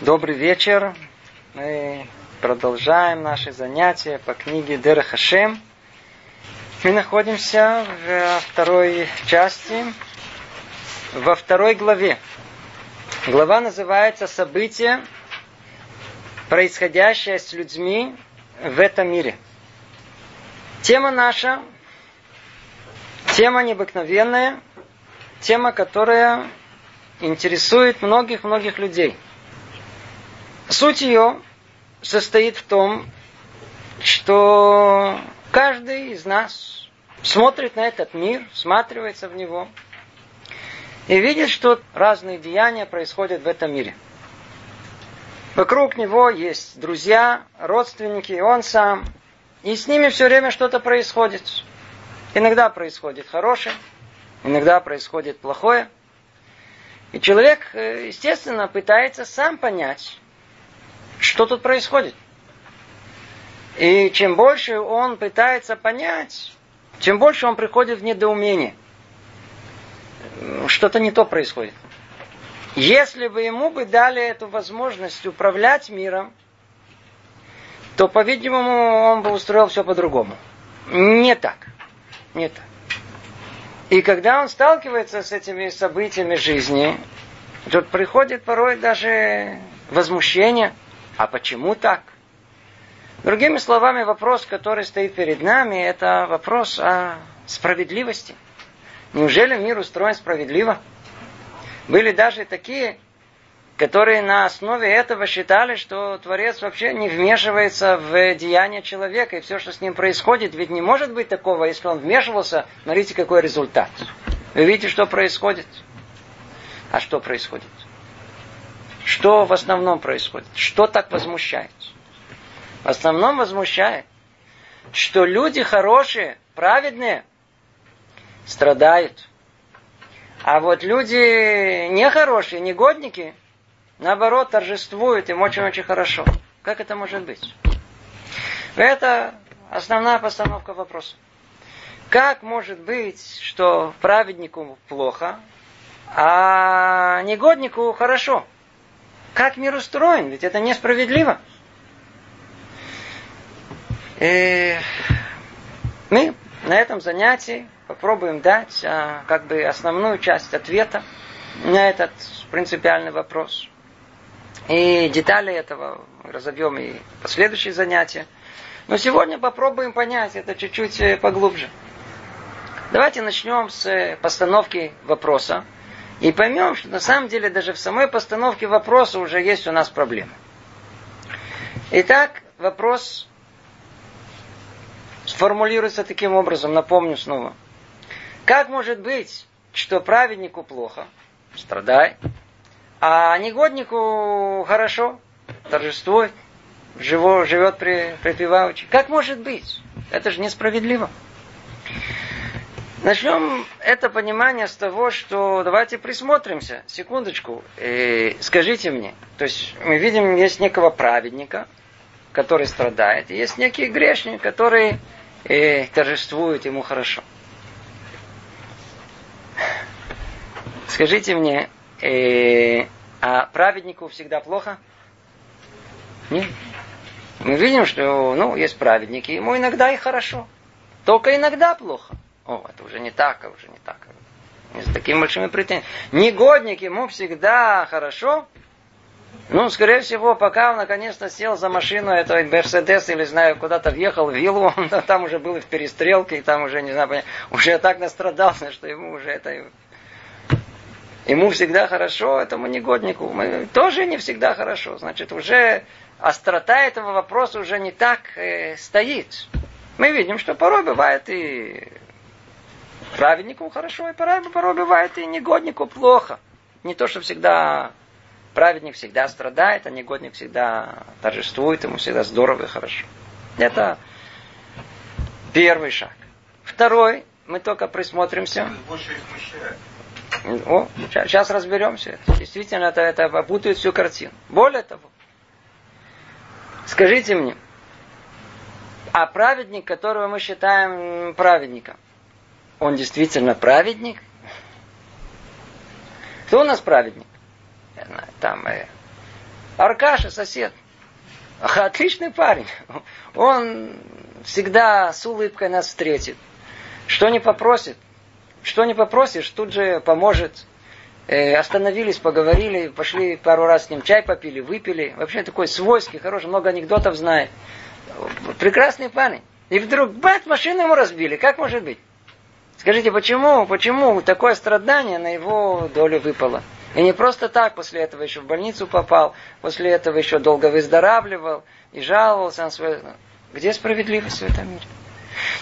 Добрый вечер. Мы продолжаем наши занятия по книге Дера Хашем. Мы находимся во второй части, во второй главе. Глава называется «События, происходящее с людьми в этом мире». Тема наша, тема необыкновенная, тема, которая интересует многих-многих людей. Суть ее состоит в том, что каждый из нас смотрит на этот мир, всматривается в него и видит, что разные деяния происходят в этом мире. Вокруг него есть друзья, родственники, он сам. И с ними все время что-то происходит. Иногда происходит хорошее, иногда происходит плохое. И человек, э, естественно, пытается сам понять, что тут происходит. И чем больше он пытается понять, тем больше он приходит в недоумение. Что-то не то происходит. Если бы ему бы дали эту возможность управлять миром, то, по-видимому, он бы устроил все по-другому. Не так. Не так. И когда он сталкивается с этими событиями жизни, тут приходит порой даже возмущение. А почему так? Другими словами, вопрос, который стоит перед нами, это вопрос о справедливости. Неужели мир устроен справедливо? Были даже такие, которые на основе этого считали, что Творец вообще не вмешивается в деяния человека, и все, что с ним происходит, ведь не может быть такого, если он вмешивался, смотрите, какой результат. Вы видите, что происходит? А что происходит? Что в основном происходит? Что так возмущает? В основном возмущает, что люди хорошие, праведные, страдают. А вот люди нехорошие, негодники – наоборот, торжествует, им очень-очень хорошо. Как это может быть? Это основная постановка вопроса. Как может быть, что праведнику плохо, а негоднику хорошо? Как мир устроен? Ведь это несправедливо. И мы на этом занятии попробуем дать а, как бы основную часть ответа на этот принципиальный вопрос. И детали этого разобьем и последующие занятия. Но сегодня попробуем понять это чуть-чуть э, поглубже. Давайте начнем с постановки вопроса. И поймем, что на самом деле даже в самой постановке вопроса уже есть у нас проблемы. Итак, вопрос сформулируется таким образом, напомню снова. Как может быть, что праведнику плохо, страдает, а негоднику хорошо, торжествует, живо, живет при, припеваючи. Как может быть? Это же несправедливо. Начнем это понимание с того, что давайте присмотримся, секундочку, и скажите мне, то есть мы видим, есть некого праведника, который страдает, и есть некий грешник, который и торжествует ему хорошо. Скажите мне, э, а праведнику всегда плохо? Нет. Мы видим, что ну, есть праведники, ему иногда и хорошо. Только иногда плохо. О, это уже не так, а уже не так. Не с такими большими претензиями. Негодник ему всегда хорошо. Ну, скорее всего, пока он наконец-то сел за машину, это Мерседес или, знаю, куда-то въехал в виллу, он там уже был в перестрелке, и там уже, не знаю, уже так настрадался, что ему уже это ему всегда хорошо, этому негоднику мы, тоже не всегда хорошо. Значит, уже острота этого вопроса уже не так э, стоит. Мы видим, что порой бывает и праведнику хорошо, и порой, порой бывает и негоднику плохо. Не то, что всегда праведник всегда страдает, а негодник всегда торжествует, ему всегда здорово и хорошо. Это первый шаг. Второй, мы только присмотримся. О, сейчас разберемся. Действительно, это, это путает всю картину. Более того, скажите мне, а праведник, которого мы считаем праведником, он действительно праведник? Кто у нас праведник? Там э, Аркаша, сосед. Отличный парень. Он всегда с улыбкой нас встретит. Что не попросит, что не попросишь, тут же поможет. Э, остановились, поговорили, пошли пару раз с ним чай попили, выпили. Вообще такой свойский, хороший, много анекдотов знает. Прекрасный парень. И вдруг, бат, машину ему разбили. Как может быть? Скажите, почему, почему такое страдание на его долю выпало? И не просто так, после этого еще в больницу попал, после этого еще долго выздоравливал и жаловался на свое... Где справедливость в этом мире?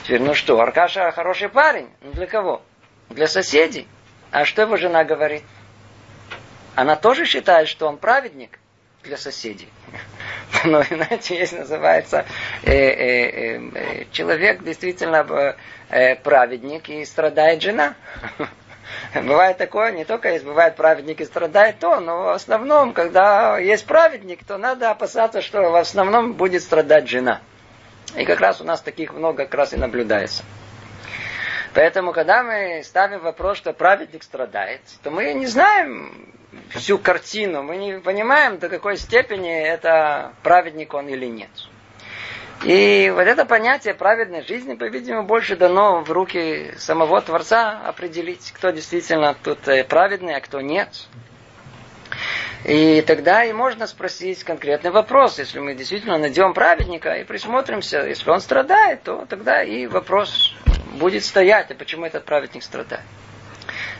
Теперь, ну что, Аркаша хороший парень. Ну для кого? Для соседей. А что его жена говорит? Она тоже считает, что он праведник для соседей. Но, знаете, есть называется э, э, э, человек действительно э, праведник и страдает жена. Бывает такое, не только есть, бывает праведник и страдает то, но в основном, когда есть праведник, то надо опасаться, что в основном будет страдать жена. И как раз у нас таких много как раз и наблюдается. Поэтому, когда мы ставим вопрос, что праведник страдает, то мы не знаем всю картину, мы не понимаем, до какой степени это праведник он или нет. И вот это понятие праведной жизни, по-видимому, больше дано в руки самого Творца определить, кто действительно тут э, праведный, а кто нет. И тогда и можно спросить конкретный вопрос. Если мы действительно найдем праведника и присмотримся, если он страдает, то тогда и вопрос будет стоять, а почему этот праведник страдает.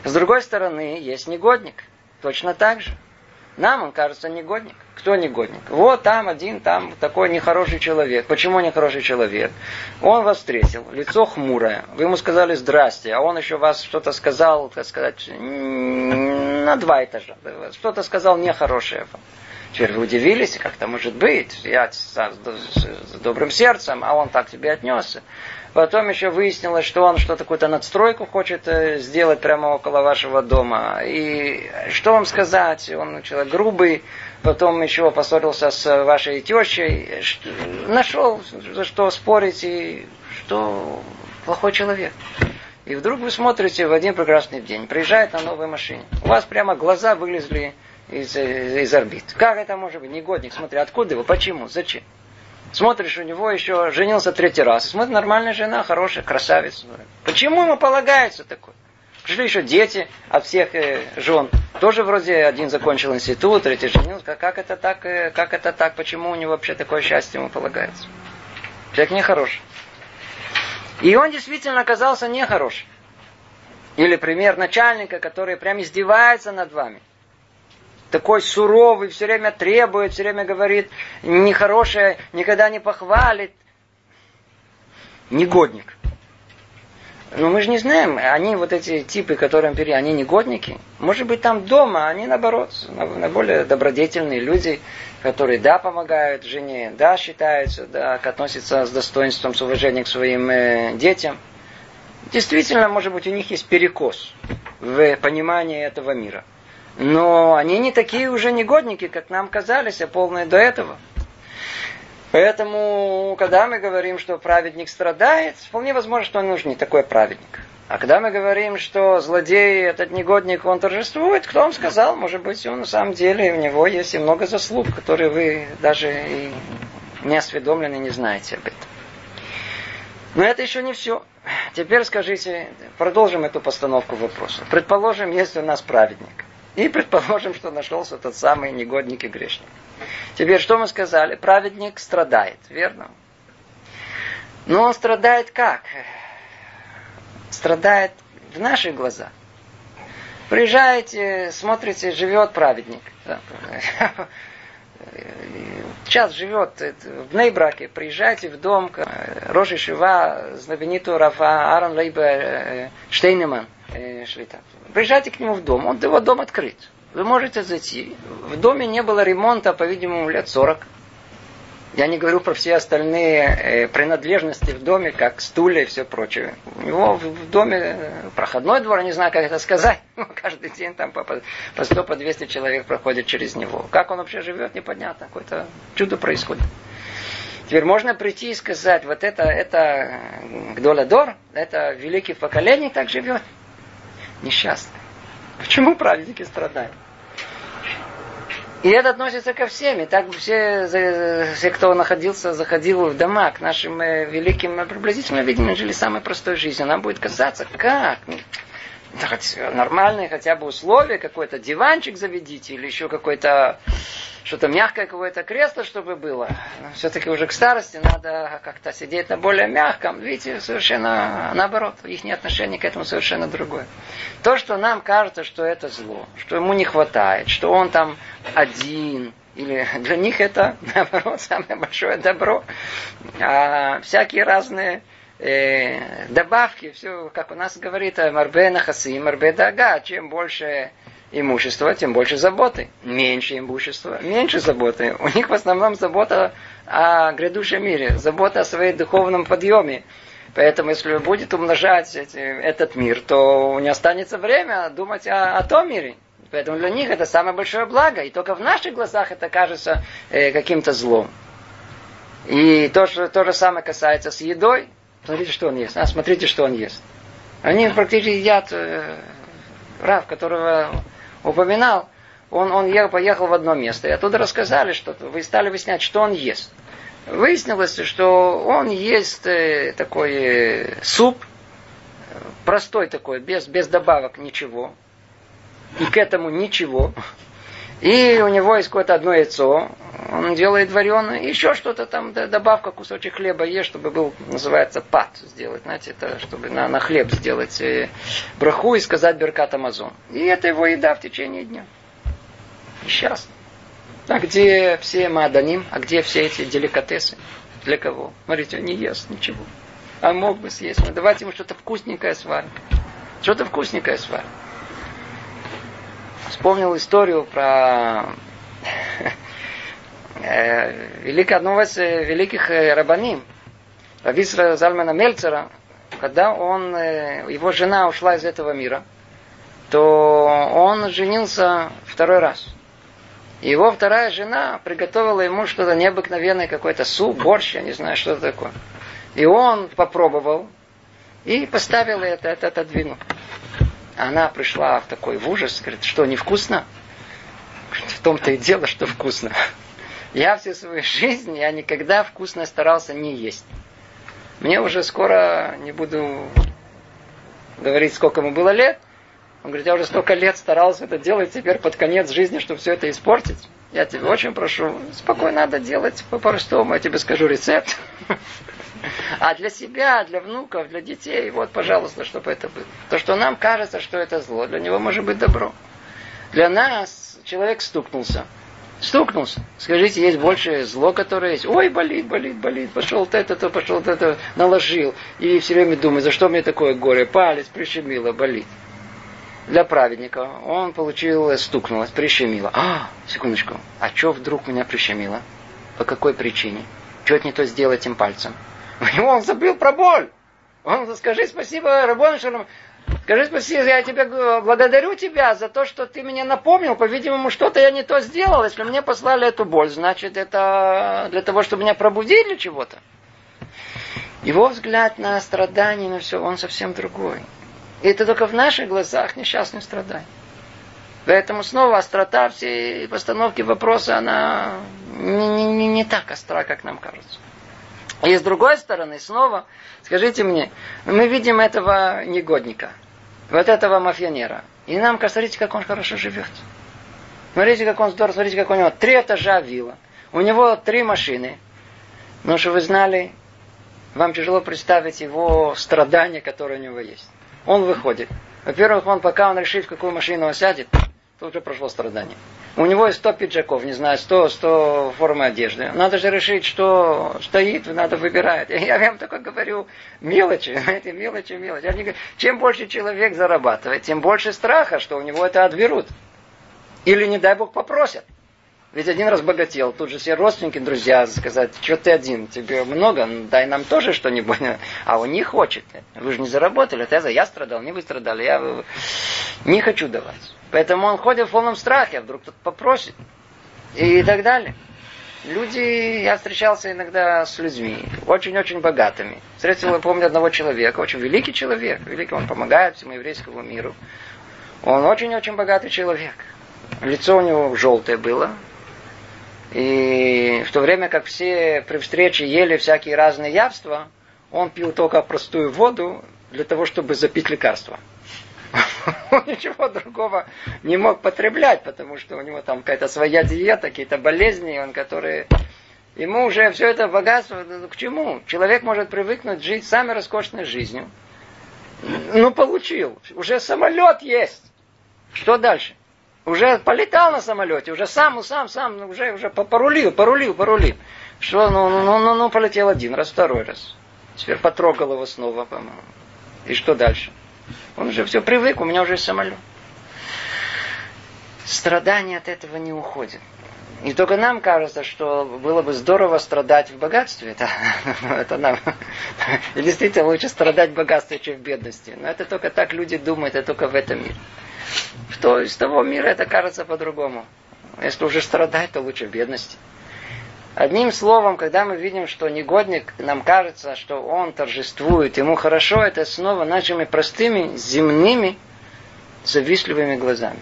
С другой стороны, есть негодник. Точно так же. Нам он кажется негодник. Кто негодник? Вот там один, там такой нехороший человек. Почему нехороший человек? Он вас встретил, лицо хмурое. Вы ему сказали здрасте, а он еще вас что-то сказал, так сказать, на два этажа. Что-то сказал нехорошее. Теперь вы удивились, как это может быть? Я с, с, добрым сердцем, а он так себе отнесся. Потом еще выяснилось, что он что-то какую-то надстройку хочет э, сделать прямо около вашего дома. И что вам сказать? Он человек грубый, потом еще поссорился с вашей тещей. Нашел, за что спорить, и что плохой человек. И вдруг вы смотрите в один прекрасный день, приезжает на новой машине. У вас прямо глаза вылезли из, из орбит. Как это может быть? Негодник, смотри, откуда его, почему, зачем? Смотришь, у него еще женился третий раз. Смотри, нормальная жена, хорошая, красавица. Почему ему полагается такое? Пришли еще дети от всех э, жен. Тоже вроде один закончил институт, третий женился. Как, это так? Э, как это так? Почему у него вообще такое счастье ему полагается? Человек нехороший. И он действительно оказался нехороший. Или пример начальника, который прям издевается над вами такой суровый, все время требует, все время говорит нехорошее, никогда не похвалит. Негодник. Но мы же не знаем, они вот эти типы, которые пере, они негодники. Может быть, там дома они наоборот, на более добродетельные люди, которые да, помогают жене, да, считаются, да, относятся с достоинством, с уважением к своим э, детям. Действительно, может быть, у них есть перекос в понимании этого мира. Но они не такие уже негодники, как нам казались, а полные до этого. Поэтому, когда мы говорим, что праведник страдает, вполне возможно, что он нужен не такой праведник. А когда мы говорим, что злодей, этот негодник, он торжествует, кто вам сказал? Может быть, он на самом деле, у него есть и много заслуг, которые вы даже и не осведомлены, не знаете об этом. Но это еще не все. Теперь скажите, продолжим эту постановку вопроса. Предположим, есть у нас праведник. И предположим, что нашелся тот самый негодник и грешник. Теперь, что мы сказали? Праведник страдает, верно? Но он страдает как? Страдает в наших глазах. Приезжаете, смотрите, живет праведник. Сейчас живет в Нейбраке, приезжайте в дом Рожи Шива, знаменитого Рафа Аарон Лейба э, Штейнеман э. Приезжайте к нему в дом, он его дом открыт. Вы можете зайти. В доме не было ремонта, по-видимому, лет 40. Я не говорю про все остальные э, принадлежности в доме, как стулья и все прочее. У него в доме э, проходной двор, не знаю, как это сказать. Каждый день там по, по 100, по 200 человек проходит через него. Как он вообще живет, непонятно. Какое-то чудо происходит. Теперь можно прийти и сказать, вот это, это Гдоладор, это великий поколение так живет несчастны. Почему праведники страдают? И это относится ко всем. И так все, все, кто находился, заходил в дома к нашим э, великим, э, приблизительно, видимо, жили самой простой жизнью. Нам будет казаться, как? Ну, нормальные хотя бы условия, какой-то диванчик заведите или еще какой-то что-то мягкое, какое-то кресло, чтобы было. Все-таки уже к старости надо как-то сидеть на более мягком. Видите, совершенно наоборот. Их отношение к этому совершенно другое. То, что нам кажется, что это зло, что ему не хватает, что он там один, или для них это, наоборот, самое большое добро. А всякие разные э, добавки, все, как у нас говорит, марбе нахаси, марбе дага, чем больше имущества, тем больше заботы. Меньше имущества, меньше заботы. У них в основном забота о грядущем мире, забота о своем духовном подъеме. Поэтому, если будет умножать эти, этот мир, то не останется время думать о, о том мире. Поэтому для них это самое большое благо. И только в наших глазах это кажется э, каким-то злом. И то, что, то же самое касается с едой. Смотрите, что он ест. А, смотрите, что он ест. Они практически едят э, рав, которого упоминал, он, он ехал, поехал в одно место, и оттуда рассказали, что вы стали выяснять, что он ест. Выяснилось, что он ест э, такой э, суп, простой такой, без, без добавок ничего, и к этому ничего. И у него есть какое-то одно яйцо, он делает вареное, еще что-то там, добавка, кусочек хлеба есть, чтобы был, называется, пат сделать, знаете, это чтобы на, на хлеб сделать э, браху и сказать Беркат Амазон. И это его еда в течение дня. Несчастно. А где все маданим, а где все эти деликатесы? Для кого? Смотрите, он не ест ничего. А мог бы съесть. Но давайте ему что-то вкусненькое сварим. Что-то вкусненькое сварим. Вспомнил историю про Э, великая, одного из э, великих э, рабаним, Рависра Зальмана Мельцера, когда он, его жена ушла из этого мира, то он женился второй раз. Его вторая жена приготовила ему что-то необыкновенное, какой-то суп, борщ, я не знаю, что это такое. И он попробовал и поставил это, это отодвинул. Она пришла в такой в ужас, говорит, что невкусно? В том-то и дело, что вкусно. Я всю свою жизнь, я никогда вкусно старался не есть. Мне уже скоро, не буду говорить, сколько ему было лет, он говорит, я уже столько лет старался это делать, теперь под конец жизни, чтобы все это испортить. Я тебя очень прошу, спокойно надо делать по-простому, я тебе скажу рецепт. А для себя, для внуков, для детей, вот, пожалуйста, чтобы это было. То, что нам кажется, что это зло, для него может быть добро. Для нас человек стукнулся. Стукнулся. Скажите, есть больше зло, которое есть? Ой, болит, болит, болит. Пошел то это, то пошел то это, наложил. И все время думает, за что мне такое горе? Палец прищемило, болит. Для праведника он получил, стукнулось, прищемило. А, секундочку, а что вдруг меня прищемило? По какой причине? Это не то сделать этим пальцем? Он забыл про боль. Он скажи спасибо Рабону Скажи спасибо, я тебе благодарю тебя за то, что ты мне напомнил. По-видимому, что-то я не то сделал. Если мне послали эту боль, значит, это для того, чтобы меня пробудили чего-то. Его взгляд на страдания, на все, он совсем другой. И это только в наших глазах несчастный страдание. Поэтому снова острота всей постановки вопроса, она не, не, не так остра, как нам кажется. И с другой стороны, снова, скажите мне, мы видим этого негодника, вот этого мафионера. И нам кажется, смотрите, как он хорошо живет. Смотрите, как он здорово, смотрите, как у него три этажа вилла. У него три машины. Но что вы знали, вам тяжело представить его страдания, которые у него есть. Он выходит. Во-первых, он пока он решит, в какую машину он сядет, то уже прошло страдание. У него есть 100 пиджаков, не знаю, 100, 100 формы одежды. Надо же решить, что стоит, надо выбирать. Я вам только говорю мелочи, знаете, мелочи, мелочи. Не... Чем больше человек зарабатывает, тем больше страха, что у него это отберут. Или, не дай Бог, попросят. Ведь один раз богател, тут же все родственники, друзья сказать, что ты один, тебе много, дай нам тоже что-нибудь. А он не хочет. Вы же не заработали, это я страдал, не вы страдали, я не хочу давать. Поэтому он ходит в полном страхе, а вдруг кто-то попросит. И так далее. Люди, я встречался иногда с людьми, очень-очень богатыми. Встретил, я помню, одного человека, очень великий человек, великий, он помогает всему еврейскому миру. Он очень-очень богатый человек. Лицо у него желтое было, то время как все при встрече ели всякие разные явства, он пил только простую воду для того, чтобы запить лекарство. Он ничего другого не мог потреблять, потому что у него там какая-то своя диета, какие-то болезни, он которые... Ему уже все это богатство, ну, к чему? Человек может привыкнуть жить самой роскошной жизнью. Ну, получил. Уже самолет есть. Что дальше? Уже полетал на самолете, уже сам, сам, сам, уже, уже порулил, порулил, порулил. Что, ну, ну, ну, ну, ну, полетел один раз, второй раз. Теперь потрогал его снова, по-моему. И что дальше? Он уже все привык, у меня уже самолет. Страдания от этого не уходят. И только нам кажется, что было бы здорово страдать в богатстве. Это, это нам. И действительно лучше страдать в богатстве, чем в бедности. Но это только так люди думают, это только в этом мире. Что из того мира это кажется по-другому. Если уже страдать, то лучше в бедности. Одним словом, когда мы видим, что негодник, нам кажется, что он торжествует, ему хорошо, это снова нашими простыми, земными, завистливыми глазами.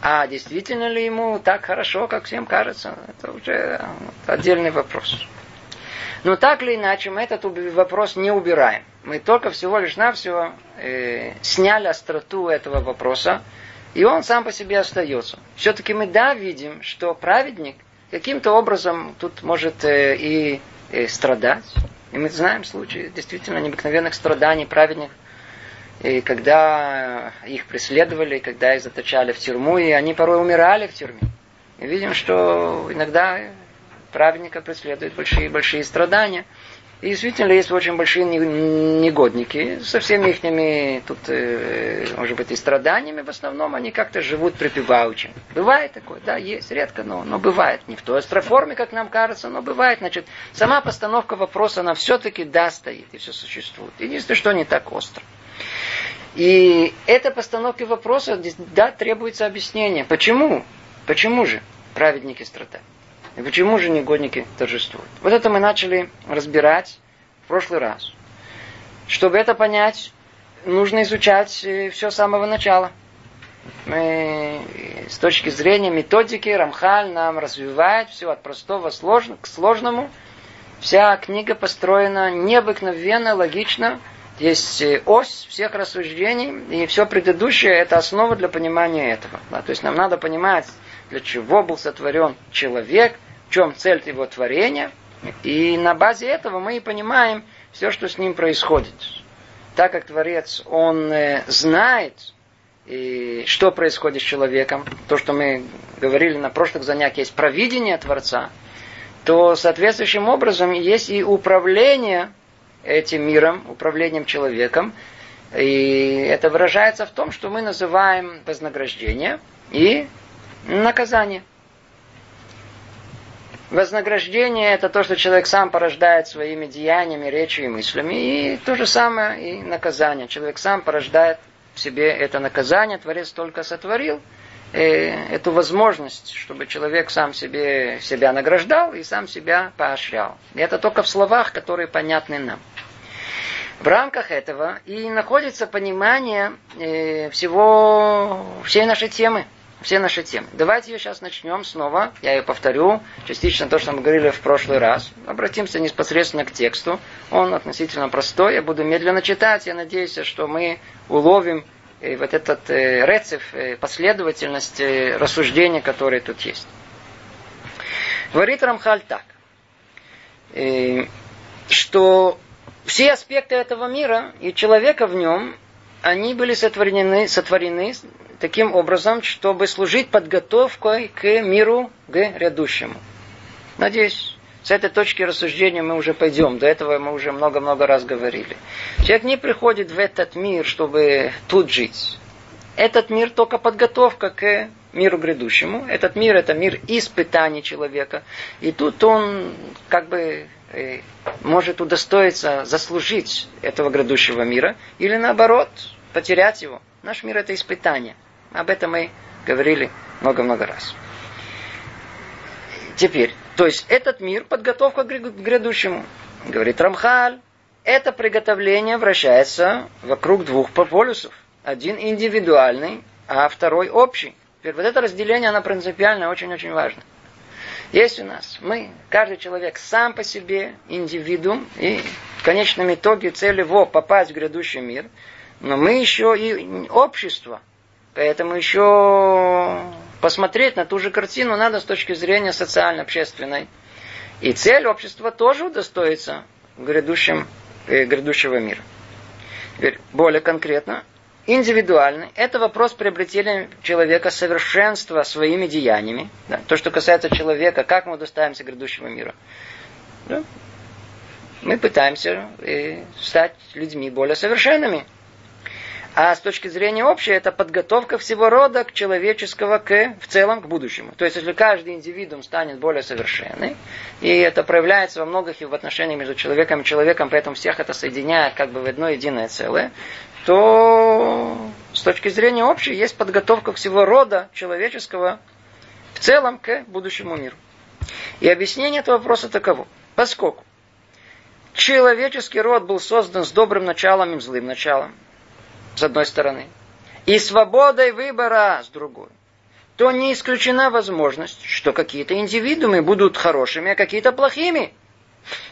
А действительно ли ему так хорошо, как всем кажется, это уже отдельный вопрос. Но так или иначе, мы этот вопрос не убираем. Мы только всего лишь навсего э, сняли остроту этого вопроса, и он сам по себе остается. Все-таки мы да видим, что праведник каким-то образом тут может э, и э, страдать. И мы знаем случаи действительно необыкновенных страданий праведных, и когда их преследовали, когда их заточали в тюрьму, и они порой умирали в тюрьме. И видим, что иногда праведника преследуют большие-большие страдания. И действительно есть очень большие негодники со всеми их тут, э, может быть, и страданиями. В основном они как-то живут припеваючи. Бывает такое, да, есть, редко, но, но бывает. Не в той астроформе, как нам кажется, но бывает. Значит, сама постановка вопроса, она все-таки да стоит и все существует. Единственное, что не так остро. И эта постановка вопроса, да, требуется объяснение. Почему? Почему же праведники страдают? И почему же негодники торжествуют? Вот это мы начали разбирать в прошлый раз. Чтобы это понять, нужно изучать э, все с самого начала. Мы, с точки зрения методики Рамхаль нам развивает все от простого к сложному. Вся книга построена необыкновенно, логично. Есть э, ось всех рассуждений, и все предыдущее – это основа для понимания этого. Да, то есть нам надо понимать, для чего был сотворен человек – в чем цель его творения. И на базе этого мы и понимаем все, что с ним происходит. Так как Творец, он э, знает, и что происходит с человеком, то, что мы говорили на прошлых занятиях, есть провидение Творца, то соответствующим образом есть и управление этим миром, управлением человеком. И это выражается в том, что мы называем вознаграждение и наказание. Вознаграждение это то, что человек сам порождает своими деяниями, речью и мыслями. И то же самое и наказание. Человек сам порождает в себе это наказание. Творец только сотворил эту возможность, чтобы человек сам себе себя награждал и сам себя поощрял. И это только в словах, которые понятны нам. В рамках этого и находится понимание э, всего, всей нашей темы – все наши темы. Давайте ее сейчас начнем снова. Я ее повторю. Частично то, что мы говорили в прошлый раз. Обратимся непосредственно к тексту. Он относительно простой. Я буду медленно читать. Я надеюсь, что мы уловим э, вот этот э, рецепт, э, последовательность э, рассуждения, которые тут есть. Говорит Рамхаль так, э, что все аспекты этого мира и человека в нем, они были сотворены, сотворены таким образом, чтобы служить подготовкой к миру грядущему. Надеюсь, с этой точки рассуждения мы уже пойдем. До этого мы уже много-много раз говорили. Человек не приходит в этот мир, чтобы тут жить. Этот мир только подготовка к миру грядущему. Этот мир это мир испытаний человека. И тут он как бы э, может удостоиться заслужить этого грядущего мира или наоборот потерять его. Наш мир это испытание. Об этом мы говорили много-много раз. Теперь, то есть этот мир, подготовка к грядущему. Говорит Рамхаль, это приготовление вращается вокруг двух полюсов. Один индивидуальный, а второй общий. Теперь вот это разделение, оно принципиально очень-очень важно. Есть у нас. Мы, каждый человек сам по себе индивидуум, и в конечном итоге цель его попасть в грядущий мир. Но мы еще и общество. Поэтому еще посмотреть на ту же картину надо с точки зрения социально-общественной. И цель общества тоже удостоится грядущем, э, грядущего мира. Теперь более конкретно, индивидуальный. Это вопрос приобретения человека совершенства своими деяниями. Да. То, что касается человека, как мы доставимся грядущего мира. Да. Мы пытаемся э, стать людьми более совершенными. А с точки зрения общей, это подготовка всего рода к человеческого к, в целом, к будущему. То есть, если каждый индивидуум станет более совершенный, и это проявляется во многих и в отношениях между человеком и человеком, поэтому всех это соединяет как бы в одно единое целое, то с точки зрения общей есть подготовка всего рода человеческого в целом к будущему миру. И объяснение этого вопроса таково. Поскольку человеческий род был создан с добрым началом и злым началом, с одной стороны, и свободой выбора с другой, то не исключена возможность, что какие-то индивидуумы будут хорошими, а какие-то плохими.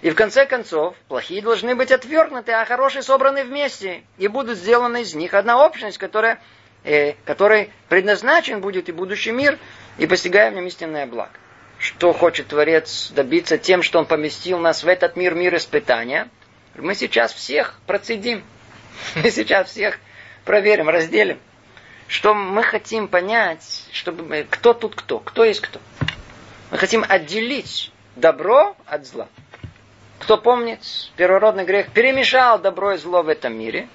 И в конце концов, плохие должны быть отвергнуты, а хорошие собраны вместе. И будут сделаны из них одна общность, которая, э, которой предназначен будет и будущий мир, и постигаем в нем истинное благо. Что хочет Творец добиться тем, что Он поместил нас в этот мир, мир испытания? Мы сейчас всех процедим. Мы сейчас всех проверим, разделим. Что мы хотим понять, чтобы мы, кто тут кто, кто есть кто. Мы хотим отделить добро от зла. Кто помнит, первородный грех перемешал добро и зло в этом мире,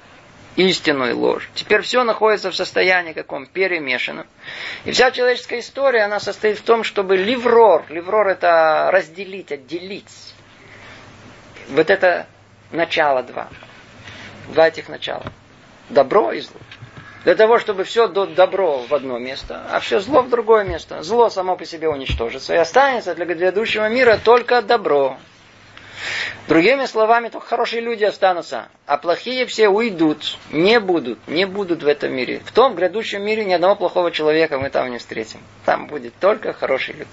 истину и ложь. Теперь все находится в состоянии каком перемешанном. И вся человеческая история, она состоит в том, чтобы ливрор, ливрор это разделить, отделить. Вот это начало два. Два этих начала добро и зло. Для того, чтобы все добро в одно место, а все зло в другое место. Зло само по себе уничтожится. И останется для грядущего мира только добро. Другими словами, только хорошие люди останутся, а плохие все уйдут, не будут, не будут в этом мире. В том грядущем мире ни одного плохого человека мы там не встретим. Там будет только хорошие люди.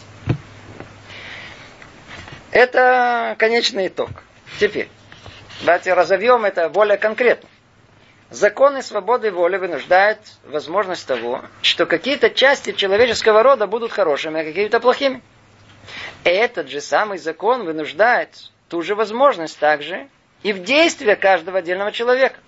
Это конечный итог. Теперь, давайте разовьем это более конкретно. Законы свободы воли вынуждают возможность того, что какие-то части человеческого рода будут хорошими, а какие-то плохими. Этот же самый закон вынуждает ту же возможность также и в действии каждого отдельного человека.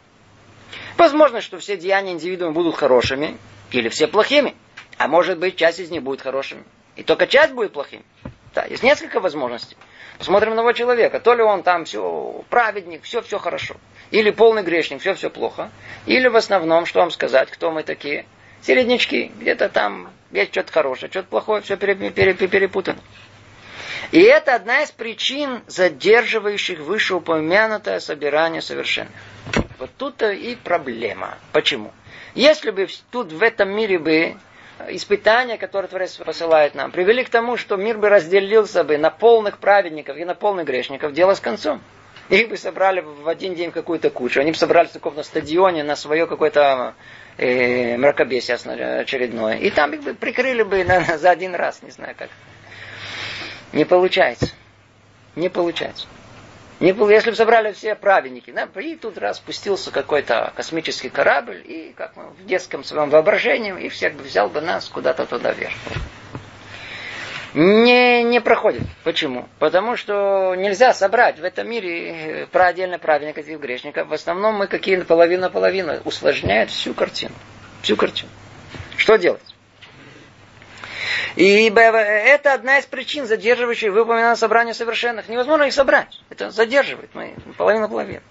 Возможно, что все деяния индивидуума будут хорошими или все плохими. А может быть, часть из них будет хорошими. И только часть будет плохим. Да, есть несколько возможностей. Посмотрим на его человека. То ли он там все праведник, все, все хорошо. Или полный грешник, все, все плохо. Или в основном, что вам сказать, кто мы такие? Середнячки. Где-то там есть что-то хорошее, что-то плохое, все перепутано. И это одна из причин, задерживающих вышеупомянутое собирание совершенных. Вот тут-то и проблема. Почему? Если бы тут в этом мире бы испытания, которые Творец посылает нам, привели к тому, что мир бы разделился бы на полных праведников и на полных грешников, дело с концом. Их бы собрали в один день какую-то кучу. Они бы собрались таком на стадионе на свое какое-то э, мракобесие очередное. И там их бы прикрыли бы на, за один раз, не знаю как. Не получается. Не получается. Не, если бы собрали все праведники, да, и тут раз спустился какой-то космический корабль, и как мы в детском своем воображении, и всех бы взял бы нас куда-то туда вверх не, не проходит. Почему? Потому что нельзя собрать в этом мире э, про отдельно праведников и грешников. В основном мы какие-то половина-половина усложняют всю картину. Всю картину. Что делать? И это одна из причин, задерживающих выполненное собрание совершенных. Невозможно их собрать. Это задерживает. Мы половина-половина.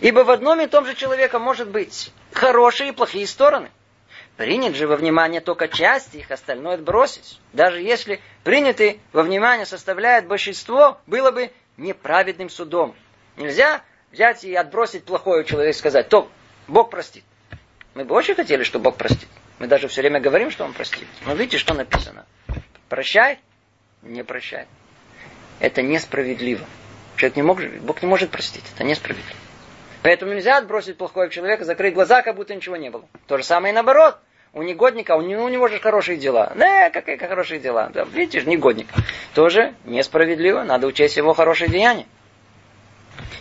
Ибо в одном и том же человека может быть хорошие и плохие стороны. Принят же во внимание только часть их, остальное отбросить. Даже если принятый во внимание составляет большинство, было бы неправедным судом. Нельзя взять и отбросить плохое человека и сказать, то Бог простит. Мы бы очень хотели, что Бог простит. Мы даже все время говорим, что Он простит. Но видите, что написано. Прощай, не прощай. Это несправедливо. Человек не может, Бог не может простить. Это несправедливо. Поэтому нельзя отбросить плохого человека, закрыть глаза, как будто ничего не было. То же самое и наоборот. у негодника, у него, у него же хорошие дела. Да, какие хорошие дела. Да, видишь, негодник. Тоже несправедливо, надо учесть его хорошие деяния.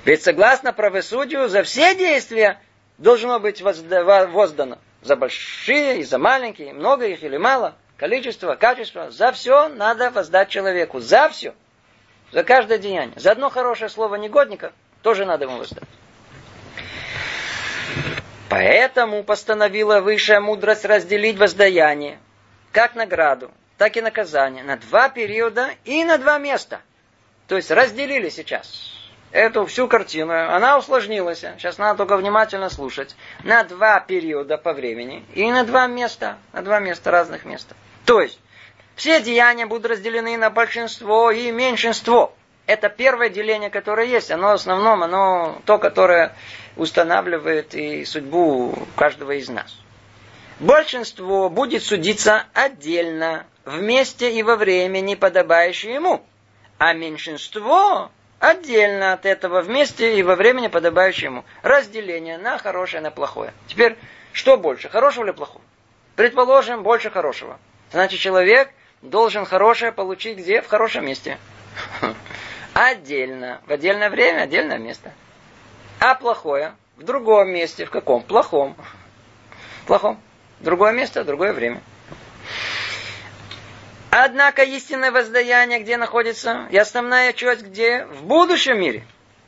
Ведь согласно правосудию, за все действия должно быть воздано. За большие и за маленькие, много их или мало, количество, качество. За все надо воздать человеку. За все. За каждое деяние. За одно хорошее слово негодника тоже надо ему воздать. Поэтому постановила высшая мудрость разделить воздаяние, как награду, так и наказание, на два периода и на два места. То есть разделили сейчас эту всю картину. Она усложнилась. Сейчас надо только внимательно слушать. На два периода по времени и на два места. На два места, разных места. То есть, все деяния будут разделены на большинство и меньшинство. Это первое деление, которое есть. Оно в основном, оно то, которое устанавливает и судьбу каждого из нас. Большинство будет судиться отдельно, вместе и во времени, подобающее ему. А меньшинство отдельно от этого, вместе и во времени, подобающее ему. Разделение на хорошее, на плохое. Теперь, что больше, хорошего или плохого? Предположим, больше хорошего. Значит, человек должен хорошее получить где? В хорошем месте. Отдельно. В отдельное время, отдельное место. А плохое в другом месте. В каком? Плохом. Плохом. Другое место, другое время. Однако истинное воздаяние где находится? И основная часть где? В будущем мире.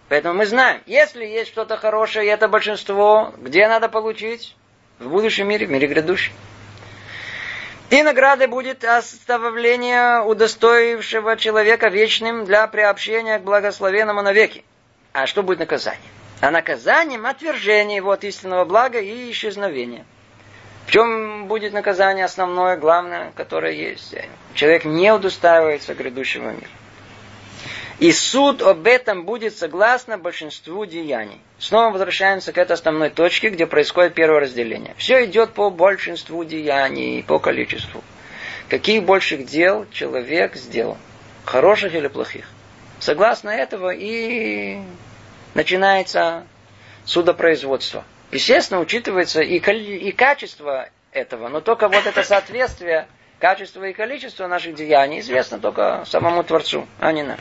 Поэтому мы знаем, если есть что-то хорошее, и это большинство, где надо получить? В будущем мире, в мире грядущем. И наградой будет оставление удостоившего человека вечным для приобщения к благословенному навеки. А что будет наказание? а наказанием отвержение его от истинного блага и исчезновение. В чем будет наказание основное, главное, которое есть? Человек не удостаивается грядущего мира. И суд об этом будет согласно большинству деяний. Снова возвращаемся к этой основной точке, где происходит первое разделение. Все идет по большинству деяний, по количеству. Каких больших дел человек сделал? Хороших или плохих? Согласно этого и начинается судопроизводство. Естественно, учитывается и, и качество этого, но только вот это соответствие, качество и количество наших деяний известно только самому Творцу, а не нам.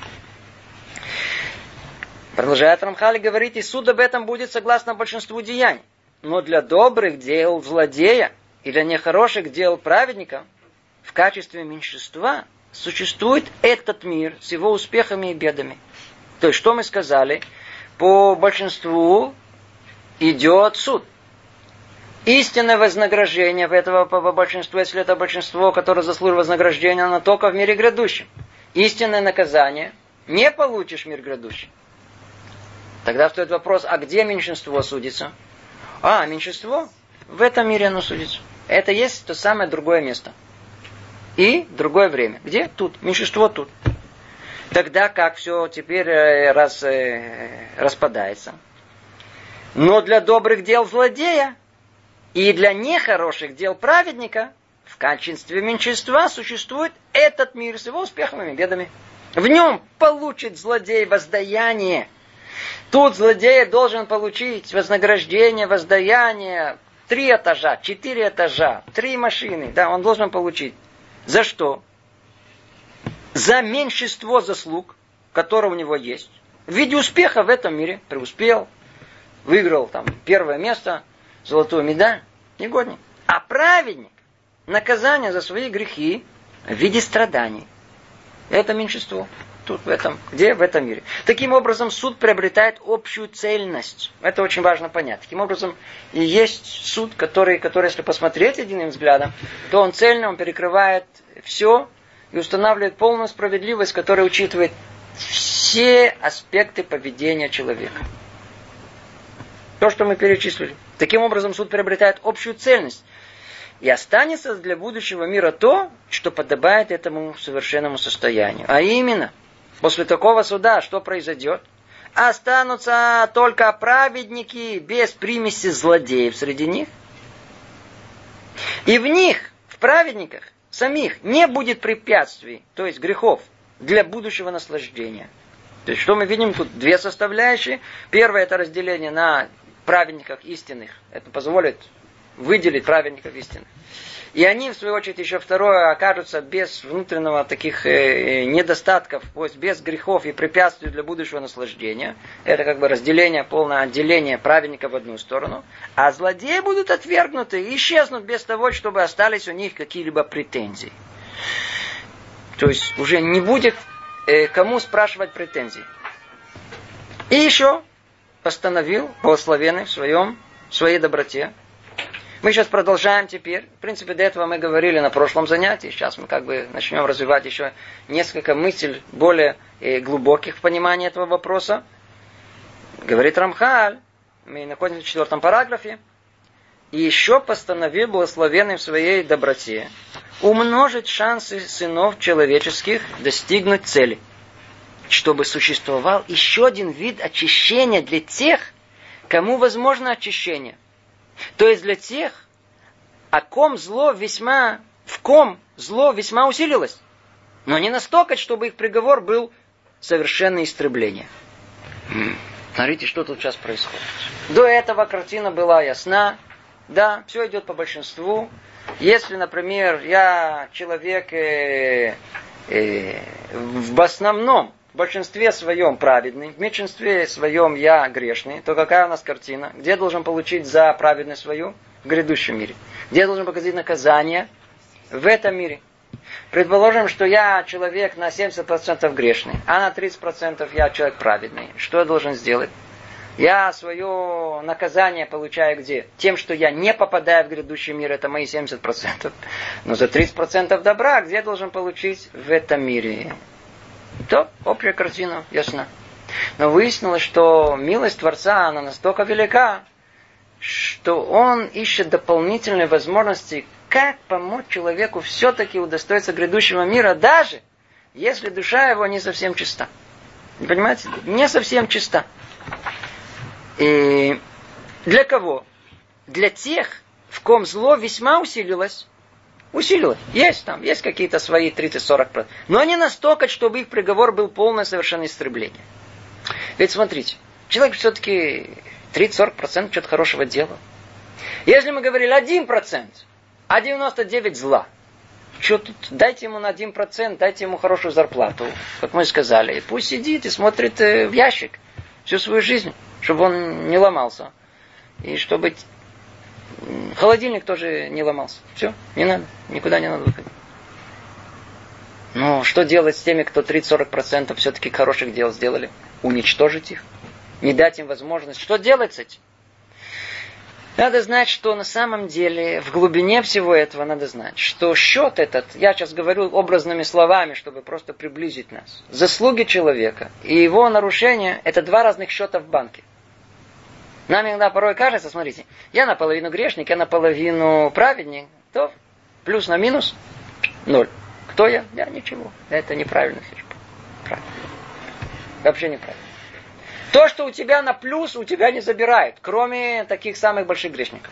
Продолжает Рамхали говорить, и суд об этом будет согласно большинству деяний. Но для добрых дел злодея и для нехороших дел праведника в качестве меньшинства существует этот мир с его успехами и бедами. То есть, что мы сказали? по большинству идет суд. Истинное вознаграждение этого по большинству, если это большинство, которое заслуживает вознаграждения, оно только в мире грядущем. Истинное наказание не получишь в мир грядущий. Тогда стоит вопрос, а где меньшинство судится? А, меньшинство? В этом мире оно судится. Это есть то самое другое место. И другое время. Где? Тут. Меньшинство тут. Тогда как все теперь э, раз, э, распадается. Но для добрых дел злодея и для нехороших дел праведника в качестве меньшинства существует этот мир с его успехами и бедами. В нем получит злодей воздаяние. Тут злодей должен получить вознаграждение, воздаяние, три этажа, четыре этажа, три машины. Да, он должен получить. За что? за меньшинство заслуг, которые у него есть, в виде успеха в этом мире, преуспел, выиграл там первое место, золотую медаль, негодник. А праведник, наказание за свои грехи в виде страданий. Это меньшинство. Тут, в этом, где? В этом мире. Таким образом, суд приобретает общую цельность. Это очень важно понять. Таким образом, и есть суд, который, который если посмотреть единым взглядом, то он цельно, он перекрывает все, и устанавливает полную справедливость, которая учитывает все аспекты поведения человека. То, что мы перечислили. Таким образом, суд приобретает общую цельность. И останется для будущего мира то, что подобает этому совершенному состоянию. А именно, после такого суда что произойдет? Останутся только праведники без примеси злодеев среди них. И в них, в праведниках, самих не будет препятствий, то есть грехов, для будущего наслаждения. То есть, что мы видим тут? Две составляющие. Первое это разделение на праведниках истинных. Это позволит выделить праведников истинных. И они, в свою очередь, еще второе, окажутся без внутреннего таких э, э недостатков, есть без грехов и препятствий для будущего наслаждения. Это как бы разделение, полное отделение праведника в одну сторону. А злодеи будут отвергнуты и исчезнут без того, чтобы остались у них какие-либо претензии. То есть уже не будет э, кому спрашивать претензий. И еще постановил благословенный в своем, в своей доброте, мы сейчас продолжаем теперь. В принципе, до этого мы говорили на прошлом занятии. Сейчас мы как бы начнем развивать еще несколько мыслей более э, глубоких в понимании этого вопроса. Говорит Рамхаль, мы находимся в четвертом параграфе, и еще постановил благословенный в своей доброте умножить шансы сынов человеческих достигнуть цели, чтобы существовал еще один вид очищения для тех, кому возможно очищение. То есть для тех, о ком зло весьма, в ком зло весьма усилилось. Но не настолько, чтобы их приговор был совершенное истребление. Смотрите, что тут сейчас происходит. До этого картина была ясна. Да, все идет по большинству. Если, например, я человек э, э, в основном в большинстве своем праведный, в меньшинстве своем я грешный, то какая у нас картина? Где я должен получить за праведность свою? В грядущем мире. Где я должен показать наказание? В этом мире. Предположим, что я человек на 70% грешный, а на 30% я человек праведный. Что я должен сделать? Я свое наказание получаю где? Тем, что я не попадаю в грядущий мир, это мои 70%. Но за 30% добра где я должен получить? В этом мире. То общая картина ясна. Но выяснилось, что милость Творца, она настолько велика, что он ищет дополнительные возможности, как помочь человеку все-таки удостоиться грядущего мира, даже если душа его не совсем чиста. Понимаете? Не совсем чиста. И для кого? Для тех, в ком зло весьма усилилось, Усиливать. Есть там, есть какие-то свои 30-40%. Но не настолько, чтобы их приговор был полное совершенно истребление. Ведь смотрите, человек все-таки 30-40% что-то хорошего делал. Если мы говорили 1%, а 99 зла, что тут, дайте ему на 1%, дайте ему хорошую зарплату, как мы сказали. И пусть сидит и смотрит э, в ящик всю свою жизнь, чтобы он не ломался. И чтобы Холодильник тоже не ломался. Все, не надо, никуда не надо выходить. Ну, что делать с теми, кто 30-40% все-таки хороших дел сделали? Уничтожить их? Не дать им возможность? Что делать с этим? Надо знать, что на самом деле в глубине всего этого надо знать, что счет этот, я сейчас говорю образными словами, чтобы просто приблизить нас, заслуги человека и его нарушения – это два разных счета в банке. Нам иногда порой кажется, смотрите, я наполовину грешник, я наполовину праведник, то плюс на минус ноль. Кто я? Я ничего. Это неправильно слишком. Правильно. Вообще неправильно. То, что у тебя на плюс, у тебя не забирает, кроме таких самых больших грешников.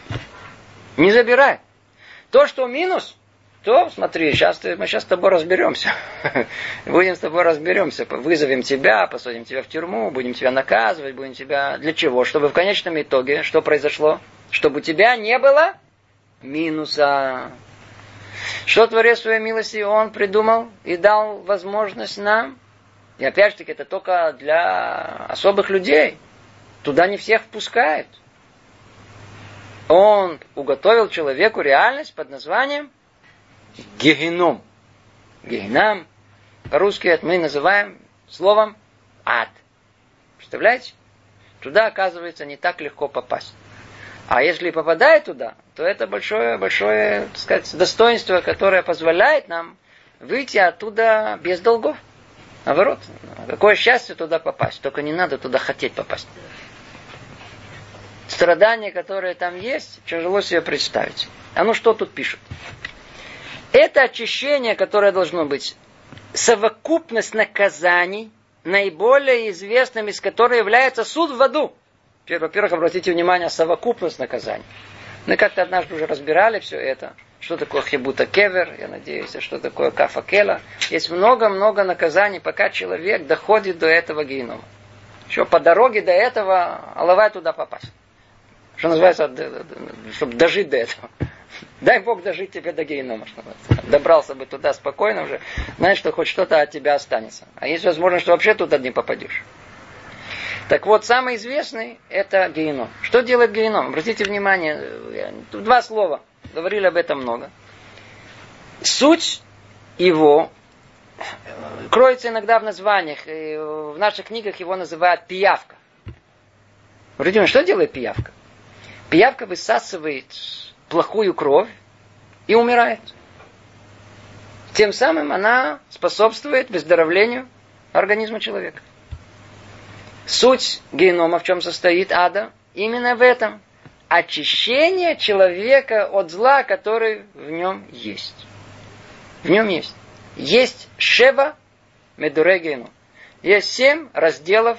Не забирает. То, что минус, то смотри, сейчас ты, мы сейчас с тобой разберемся. будем с тобой разберемся. Вызовем тебя, посадим тебя в тюрьму, будем тебя наказывать, будем тебя... Для чего? Чтобы в конечном итоге что произошло? Чтобы у тебя не было минуса. Что Творец своей милости Он придумал и дал возможность нам? И опять же таки, это только для особых людей. Туда не всех впускают. Он уготовил человеку реальность под названием Гехеном. Гехенам по-русски мы называем словом ад. Представляете? Туда, оказывается, не так легко попасть. А если попадает туда, то это большое, большое, так сказать, достоинство, которое позволяет нам выйти оттуда без долгов. Наоборот, какое счастье туда попасть. Только не надо туда хотеть попасть. Страдания, которые там есть, тяжело себе представить. А ну что тут пишут? Это очищение, которое должно быть, совокупность наказаний, наиболее известным из которых является суд в аду. Во-первых, обратите внимание, совокупность наказаний. Мы как-то однажды уже разбирали все это. Что такое хибута кевер, я надеюсь, что такое кафа кела. Есть много-много наказаний, пока человек доходит до этого генома. Еще по дороге до этого, алавай туда попасть. Что называется, чтобы дожить до этого. Дай Бог дожить тебе до генома, чтобы добрался бы туда спокойно уже, знаешь, что хоть что-то от тебя останется. А есть возможность, что вообще туда не попадешь. Так вот, самый известный это геном. Что делает геном? Обратите внимание, два слова. Говорили об этом много. Суть его кроется иногда в названиях. В наших книгах его называют пиявка. Вроде что делает пиявка? Пиявка высасывает плохую кровь и умирает. Тем самым она способствует выздоровлению организма человека. Суть генома в чем состоит ада? Именно в этом. Очищение человека от зла, который в нем есть. В нем есть. Есть шева медуре геном. Есть семь разделов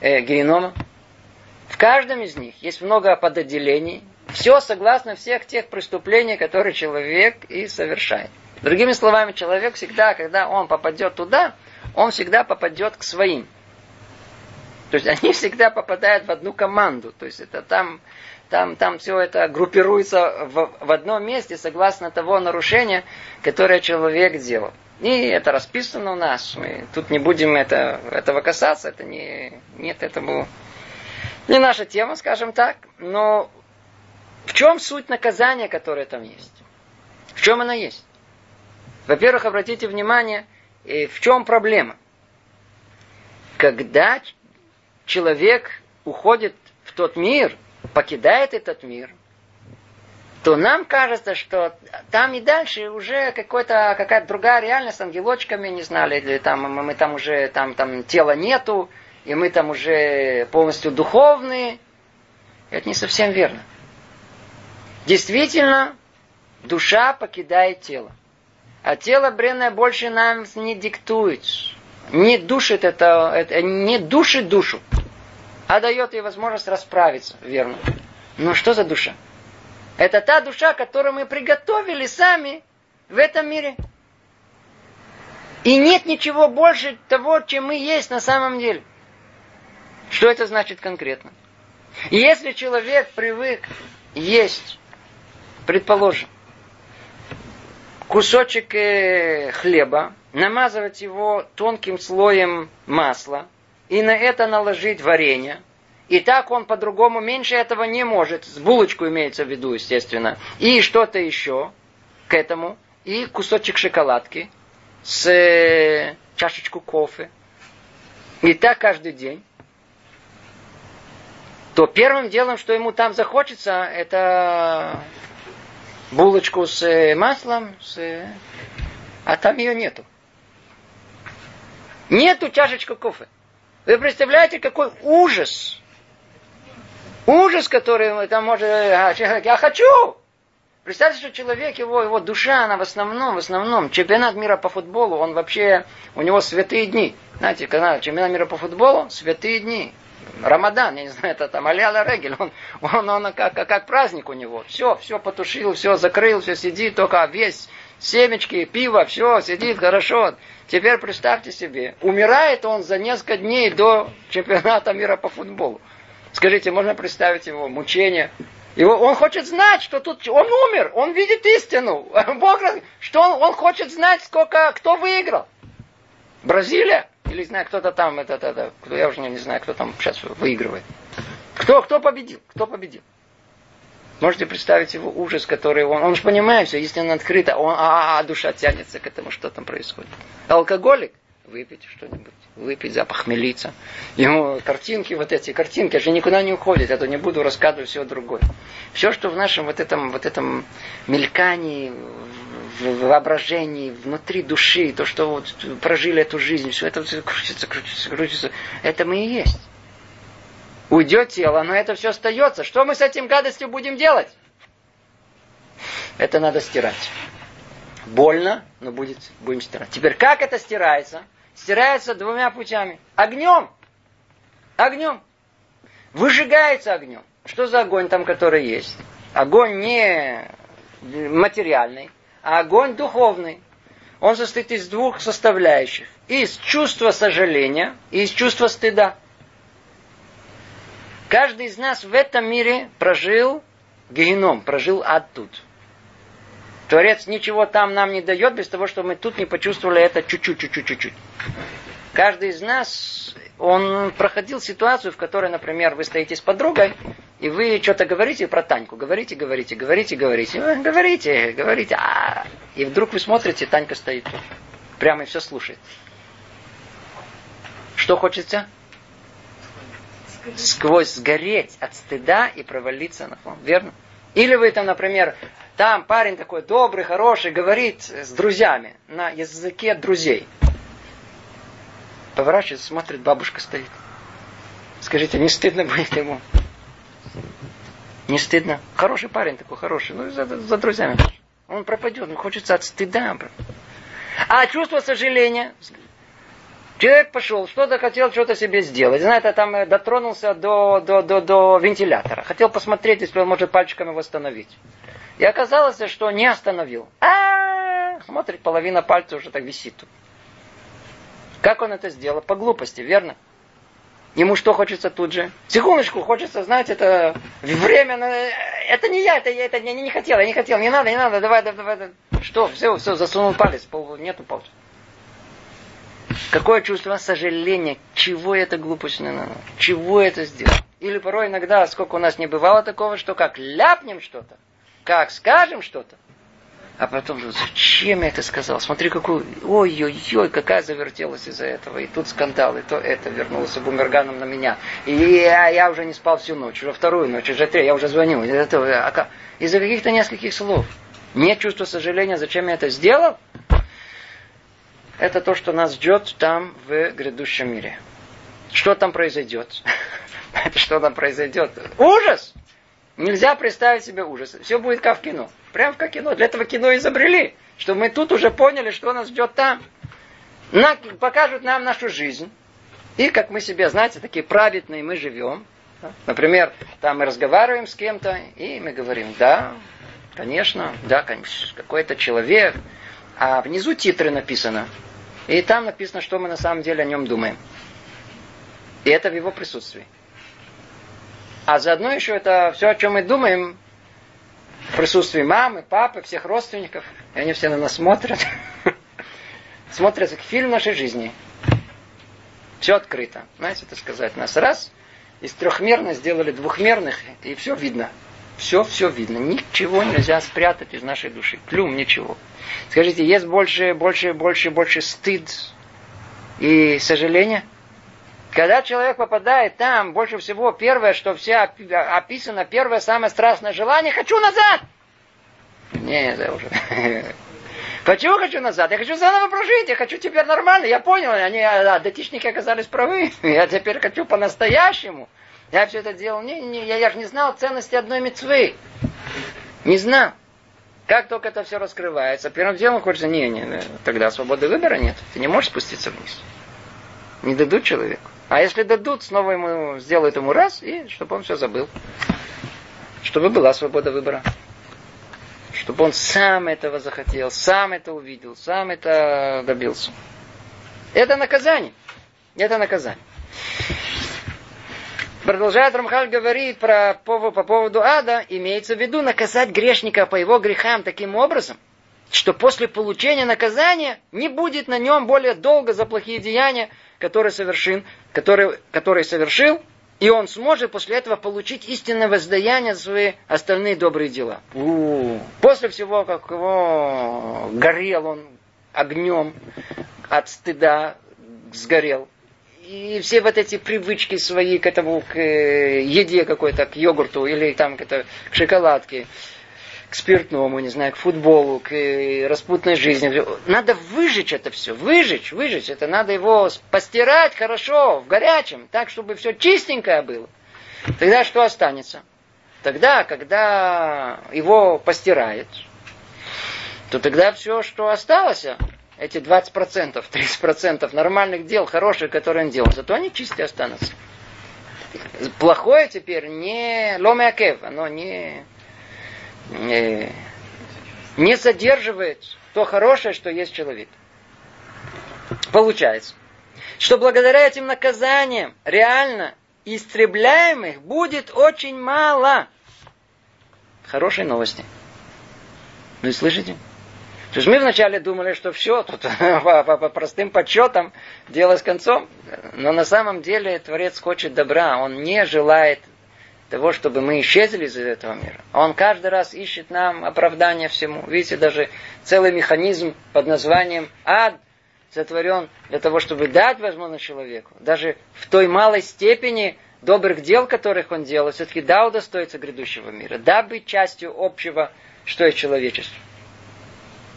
э, генома. В каждом из них есть много подотделений. Все согласно всех тех преступлений, которые человек и совершает. Другими словами, человек всегда, когда он попадет туда, он всегда попадет к своим. То есть они всегда попадают в одну команду. То есть это там, там, там все это группируется в, в одном месте согласно того нарушения, которое человек делал. И это расписано у нас. Мы тут не будем это, этого касаться. Это не, нет этому не наша тема, скажем так. Но в чем суть наказания, которое там есть? В чем она есть? Во-первых, обратите внимание, в чем проблема. Когда человек уходит в тот мир, покидает этот мир, то нам кажется, что там и дальше уже какой-то, какая-то другая реальность ангелочками, не знали, или там мы там уже, там, там тела нету, и мы там уже полностью духовные. Это не совсем верно. Действительно, душа покидает тело. А тело бренное больше нам не диктует не душит это, это не душит душу, а дает ей возможность расправиться, верно. Но что за душа? Это та душа, которую мы приготовили сами в этом мире. И нет ничего больше того, чем мы есть на самом деле. Что это значит конкретно? Если человек привык есть, предположим, кусочек э, хлеба, намазывать его тонким слоем масла и на это наложить варенье. И так он по-другому меньше этого не может. С булочку имеется в виду, естественно. И что-то еще к этому. И кусочек шоколадки с э, чашечку кофе. И так каждый день. То первым делом, что ему там захочется, это булочку с э, маслом, с... Э, а там ее нету. Нету чашечку кофе. Вы представляете, какой ужас. Ужас, который там может... А, человек, я хочу! Представьте, что человек, его, его душа, она в основном, в основном, чемпионат мира по футболу, он вообще, у него святые дни. Знаете, когда чемпионат мира по футболу, святые дни. Рамадан, я не знаю, это там Аляла Регель, он, он, он как, как, праздник у него. Все, все потушил, все закрыл, все сидит, только весь семечки, пиво, все, сидит хорошо. Теперь представьте себе, умирает он за несколько дней до чемпионата мира по футболу. Скажите, можно представить его мучение? Его, он хочет знать, что тут он умер, он видит истину. Бог, что он, он хочет знать, сколько, кто выиграл. Бразилия? Или знаю, кто-то там, это, это, это, я уже не знаю, кто там сейчас выигрывает. Кто, кто победил? Кто победил? Можете представить его ужас, который он... Он же понимает все, если он открыто, он, а, а, душа тянется к этому, что там происходит. Алкоголик, выпить что-нибудь, выпить, запохмелиться. Ему картинки, вот эти картинки, же никуда не уходят, я то не буду рассказывать все другое. Все, что в нашем вот этом, вот этом мелькании, в воображении, внутри души, то, что вот прожили эту жизнь, все это крутится, крутится, крутится, это мы и есть. Уйдет тело, но это все остается. Что мы с этим гадостью будем делать? Это надо стирать. Больно, но будет, будем стирать. Теперь как это стирается? Стирается двумя путями. Огнем. Огнем. Выжигается огнем. Что за огонь там, который есть? Огонь не материальный, а огонь духовный. Он состоит из двух составляющих. Из чувства сожаления и из чувства стыда. Каждый из нас в этом мире прожил геном, прожил ад тут. Творец ничего там нам не дает без того, чтобы мы тут не почувствовали это чуть-чуть, чуть-чуть, чуть-чуть. Каждый из нас, он проходил ситуацию, в которой, например, вы стоите с подругой, и вы что-то говорите про Таньку. Говорите, говорите, говорите, говорите. Говорите, говорите. А, и вдруг вы смотрите, Танька стоит тут. Прямо и все слушает. Что хочется? Сквозь сгореть от стыда и провалиться на фон. Верно? Или вы там, например, там парень такой добрый, хороший, говорит с друзьями на языке друзей. Поворачивается, смотрит, бабушка стоит. Скажите, не стыдно будет ему? Не стыдно? Хороший парень такой, хороший. Ну, за, за друзьями. Он пропадет, ему хочется от стыда. А чувство сожаления? Человек пошел, что-то хотел что-то себе сделать. Знаете, там э, дотронулся до, до, до, до вентилятора. Хотел посмотреть, если он может пальчиками восстановить. И оказалось, что не остановил. А, смотрит, половина пальца уже так висит тут. Как он это сделал? По глупости, верно? Ему что хочется тут же? Секундочку, хочется, знаете, это время, это не я, это я, это я не, не хотел, я не хотел, не надо, не надо, давай, давай, давай. Что, все, все, засунул палец, пол, нету пальца. Какое чувство сожаления, чего это глупость не надо, чего это сделал. Или порой иногда, сколько у нас не бывало такого, что как ляпнем что-то, как скажем что-то, а потом, зачем я это сказал? Смотри, какую, ой-ой-ой, какая завертелась из-за этого. И тут скандал, и то это вернулся бумерганом на меня. И я, я уже не спал всю ночь, уже вторую ночь, уже три, я уже звоню. А из-за каких-то нескольких слов. Нет чувства сожаления, зачем я это сделал? Это то, что нас ждет там, в грядущем мире. Что там произойдет? Что там произойдет? Ужас! Нельзя представить себе ужас. Все будет как в кино. Прям как кино. Для этого кино изобрели. Чтобы мы тут уже поняли, что нас ждет там. На, покажут нам нашу жизнь. И как мы себе, знаете, такие праведные мы живем. Например, там мы разговариваем с кем-то, и мы говорим, да, конечно, да, конечно, какой-то человек. А внизу титры написано. И там написано, что мы на самом деле о нем думаем. И это в его присутствии. А заодно еще это все, о чем мы думаем, в присутствии мамы, папы, всех родственников. И они все на нас смотрят. Смотрят как фильм нашей жизни. Все открыто. Знаете, это сказать. Нас раз из трехмерных сделали двухмерных, и все видно. Все, все видно. Ничего нельзя спрятать из нашей души. Клюм, ничего. Скажите, есть больше, больше, больше, больше стыд и сожаления? Когда человек попадает там, больше всего первое, что все описано, первое самое страстное желание, хочу назад. Не, это уже. Почему хочу назад? Я хочу заново прожить, я хочу теперь нормально. Я понял, они, а, датичники оказались правы. Я теперь хочу по-настоящему. Я все это делал, не, не, я, я же не знал ценности одной мецвы. Не знал. Как только это все раскрывается, первым делом хочется, не, не, тогда свободы выбора нет. Ты не можешь спуститься вниз. Не дадут человеку. А если дадут, снова ему сделают ему раз, и чтобы он все забыл. Чтобы была свобода выбора. Чтобы он сам этого захотел, сам это увидел, сам это добился. Это наказание. Это наказание. Продолжает Рамхаль говорить про, по, по поводу ада, имеется в виду наказать грешника по его грехам таким образом, что после получения наказания не будет на нем более долго за плохие деяния, который совершил, который, который совершил, и он сможет после этого получить истинное воздаяние за свои остальные добрые дела. У-у-у. После всего, как его горел он огнем от стыда, сгорел. И все вот эти привычки свои к этому, к э, еде какой-то, к йогурту или там к, это, к шоколадке, к спиртному, не знаю, к футболу, к э, распутной жизни. Надо выжечь это все, выжечь, выжечь. Это надо его постирать хорошо, в горячем, так, чтобы все чистенькое было. Тогда что останется? Тогда, когда его постирает, то тогда все, что осталось, эти 20%, 30% нормальных дел, хороших, которые он делал, зато они чистые останутся. Плохое теперь не ломякев, оно не не, не задерживает то хорошее, что есть человек. Получается, что благодаря этим наказаниям реально истребляемых будет очень мало. Хорошие новости. Ну и слышите? То есть мы вначале думали, что все, тут по, по простым подсчетам дело с концом. Но на самом деле Творец хочет добра. Он не желает того, чтобы мы исчезли из этого мира. Он каждый раз ищет нам оправдание всему. Видите, даже целый механизм под названием ад сотворен для того, чтобы дать возможность человеку. Даже в той малой степени добрых дел, которых он делал, все-таки да, удостоится грядущего мира. Да, быть частью общего, что есть человечество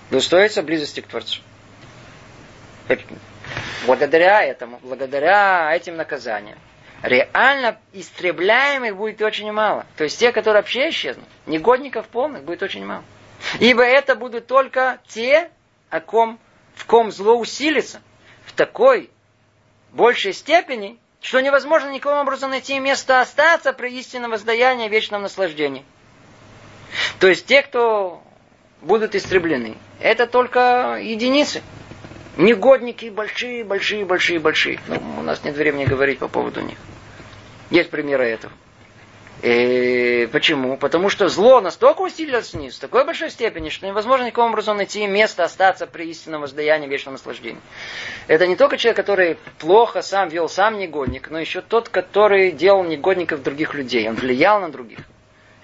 достоится близости к Творцу. Благодаря этому, благодаря этим наказаниям, реально истребляемых будет очень мало. То есть те, которые вообще исчезнут, негодников полных будет очень мало. Ибо это будут только те, о ком, в ком зло усилится в такой большей степени, что невозможно никаким образом найти место остаться при истинном воздаянии вечном наслаждении. То есть те, кто будут истреблены. Это только единицы. Негодники большие, большие, большие, большие. Ну, у нас нет времени говорить по поводу них. Есть примеры этого. И почему? Потому что зло настолько усилилось вниз, в такой большой степени, что невозможно никаким образом найти место остаться при истинном воздаянии, вечном наслаждении. Это не только человек, который плохо сам вел сам негодник, но еще тот, который делал негодников других людей. Он влиял на других.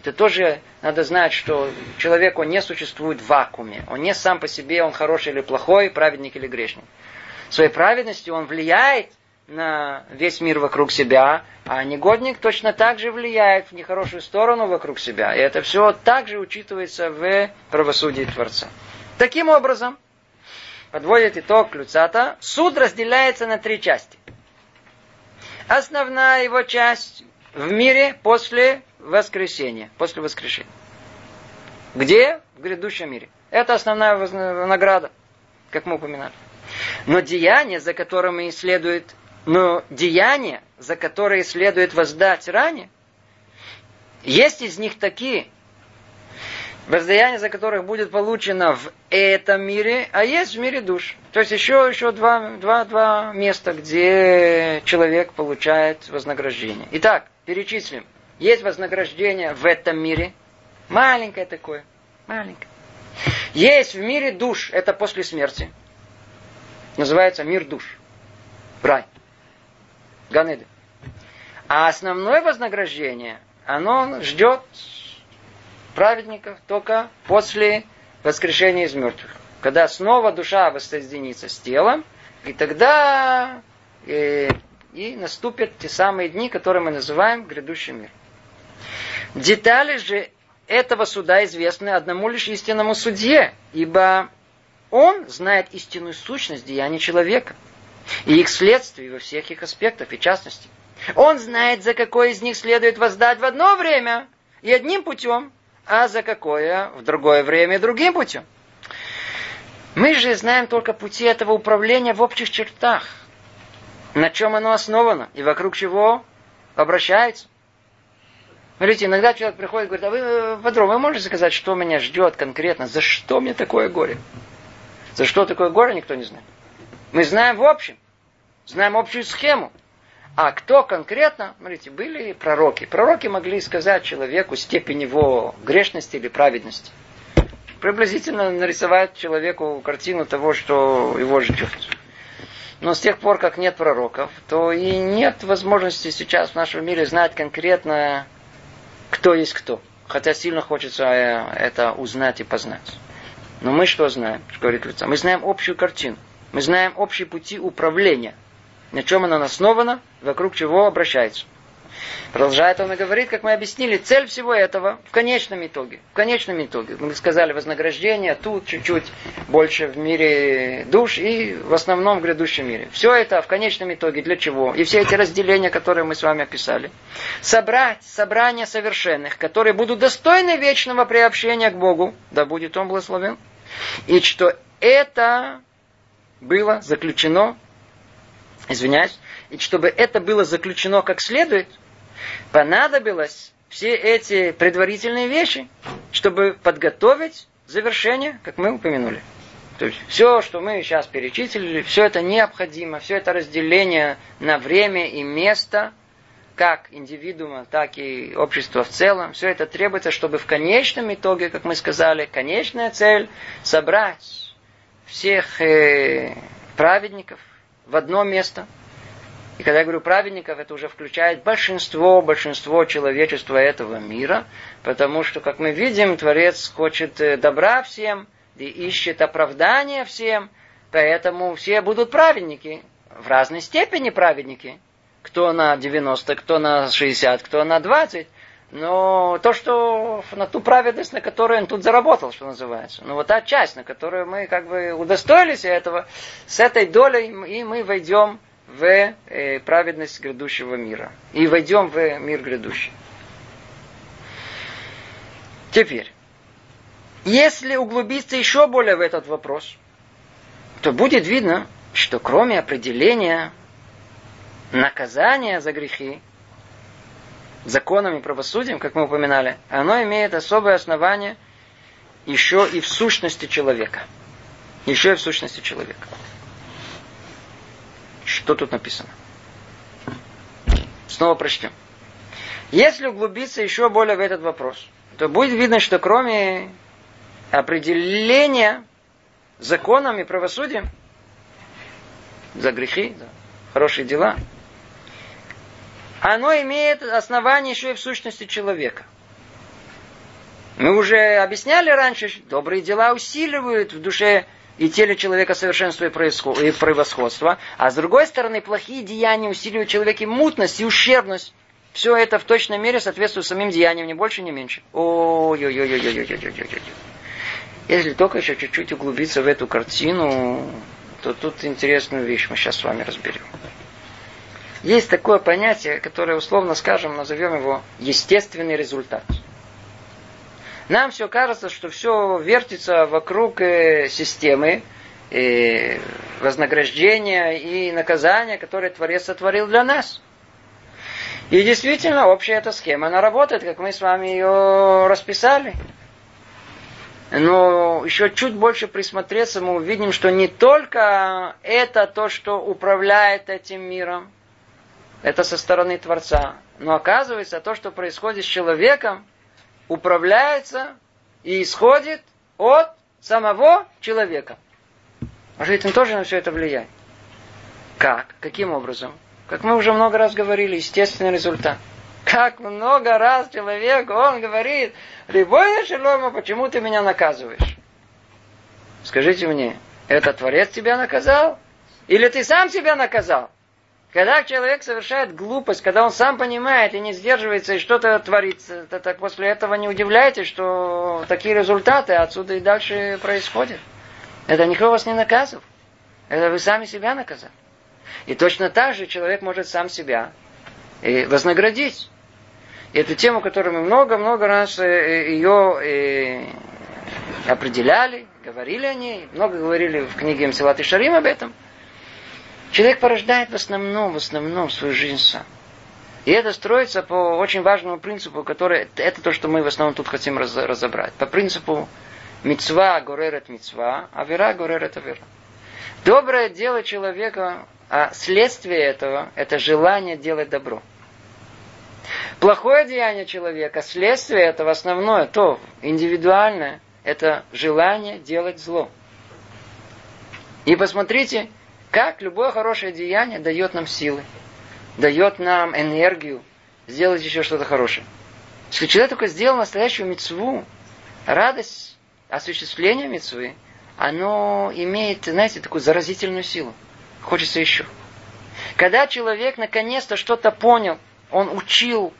Это тоже надо знать, что человек, он не существует в вакууме. Он не сам по себе, он хороший или плохой, праведник или грешник. Своей праведностью он влияет на весь мир вокруг себя, а негодник точно так же влияет в нехорошую сторону вокруг себя. И это все также учитывается в правосудии Творца. Таким образом, подводит итог Люцата, суд разделяется на три части. Основная его часть в мире после воскресения, после воскрешения. Где? В грядущем мире. Это основная награда, как мы упоминали. Но деяния, за которыми следует, но деяния, за которые следует воздать ранее, есть из них такие, воздаяние за которых будет получено в этом мире, а есть в мире душ. То есть еще, еще два, два, два места, где человек получает вознаграждение. Итак, перечислим. Есть вознаграждение в этом мире. Маленькое такое. Маленькое. Есть в мире душ. Это после смерти. Называется мир душ. Рай. Ганеды. А основное вознаграждение, оно ждет праведников только после воскрешения из мертвых. Когда снова душа воссоединится с телом, и тогда э, и наступят те самые дни, которые мы называем грядущий мир. Детали же этого суда известны одному лишь истинному судье, ибо он знает истинную сущность деяний человека и их следствий во всех их аспектах и частности. Он знает, за какое из них следует воздать в одно время и одним путем, а за какое в другое время и другим путем. Мы же знаем только пути этого управления в общих чертах, на чем оно основано и вокруг чего обращается. Смотрите, иногда человек приходит и говорит, а вы, Патрон, вы можете сказать, что меня ждет конкретно? За что мне такое горе? За что такое горе, никто не знает. Мы знаем в общем, знаем общую схему. А кто конкретно, смотрите, были пророки. Пророки могли сказать человеку степень его грешности или праведности. Приблизительно нарисовать человеку картину того, что его ждет. Но с тех пор, как нет пророков, то и нет возможности сейчас в нашем мире знать конкретно, кто есть кто. Хотя сильно хочется э, это узнать и познать. Но мы что знаем, что говорит лица? Мы знаем общую картину. Мы знаем общие пути управления. На чем она основана, вокруг чего обращается. Продолжает он и говорит, как мы объяснили, цель всего этого в конечном итоге. В конечном итоге. Мы сказали вознаграждение, тут чуть-чуть больше в мире душ и в основном в грядущем мире. Все это в конечном итоге для чего? И все эти разделения, которые мы с вами описали. Собрать собрание совершенных, которые будут достойны вечного приобщения к Богу, да будет Он благословен. И что это было заключено, извиняюсь, и чтобы это было заключено как следует – понадобилось все эти предварительные вещи, чтобы подготовить завершение, как мы упомянули. То есть все, что мы сейчас перечислили, все это необходимо, все это разделение на время и место, как индивидуума, так и общества в целом. Все это требуется, чтобы в конечном итоге, как мы сказали, конечная цель собрать всех э, праведников в одно место. И когда я говорю праведников, это уже включает большинство, большинство человечества этого мира, потому что, как мы видим, Творец хочет э, добра всем и ищет оправдания всем, поэтому все будут праведники, в разной степени праведники. Кто на 90, кто на 60, кто на 20. Но то, что на ту праведность, на которую он тут заработал, что называется. Ну вот та часть, на которую мы как бы удостоились этого, с этой долей и мы войдем в э, праведность грядущего мира. И войдем в мир грядущий. Теперь, если углубиться еще более в этот вопрос, то будет видно, что кроме определения наказания за грехи, законом и правосудием, как мы упоминали, оно имеет особое основание еще и в сущности человека. Еще и в сущности человека. Что тут написано? Снова прочтем. Если углубиться еще более в этот вопрос, то будет видно, что кроме определения законом и правосудием за грехи, за хорошие дела, оно имеет основание еще и в сущности человека. Мы уже объясняли раньше, добрые дела усиливают в душе и теле человека совершенство и превосходство, а с другой стороны, плохие деяния усиливают человеке мутность и ущербность. Все это в точной мере соответствует самим деяниям, ни больше, ни меньше. Ой-ой-ой-ой-ой-ой-ой-ой-ой. Если только еще чуть-чуть углубиться в эту картину, то тут интересную вещь мы сейчас с вами разберем. Есть такое понятие, которое условно скажем, назовем его естественный результат. Нам все кажется, что все вертится вокруг э, системы э, вознаграждения и наказания, которые Творец сотворил для нас. И действительно, общая эта схема, она работает, как мы с вами ее расписали. Но еще чуть больше присмотреться, мы увидим, что не только это то, что управляет этим миром, это со стороны Творца, но оказывается, то, что происходит с человеком, управляется и исходит от самого человека. Может, он тоже на все это влияет. Как? Каким образом? Как мы уже много раз говорили, естественный результат. Как много раз человек, он говорит, Рибойна Шелома, почему ты меня наказываешь? Скажите мне, это Творец тебя наказал? Или ты сам себя наказал? Когда человек совершает глупость, когда он сам понимает и не сдерживается, и что-то творится, то так после этого не удивляйтесь, что такие результаты отсюда и дальше происходят. Это никто вас не наказывал. Это вы сами себя наказали. И точно так же человек может сам себя и вознаградить. И эту тему, которую мы много-много раз э, э, ее э, определяли, говорили о ней, много говорили в книге Мсилат и Шарим об этом – Человек порождает в основном, в основном свою жизнь сам. И это строится по очень важному принципу, который, это то, что мы в основном тут хотим раз, разобрать. По принципу мецва горерет мецва, а вера горерет авера. Доброе дело человека, а следствие этого, это желание делать добро. Плохое деяние человека, следствие этого основное, то индивидуальное, это желание делать зло. И посмотрите, как любое хорошее деяние дает нам силы, дает нам энергию сделать еще что-то хорошее. Если человек только сделал настоящую мецву, радость осуществления мецвы, оно имеет, знаете, такую заразительную силу. Хочется еще. Когда человек наконец-то что-то понял, он учил,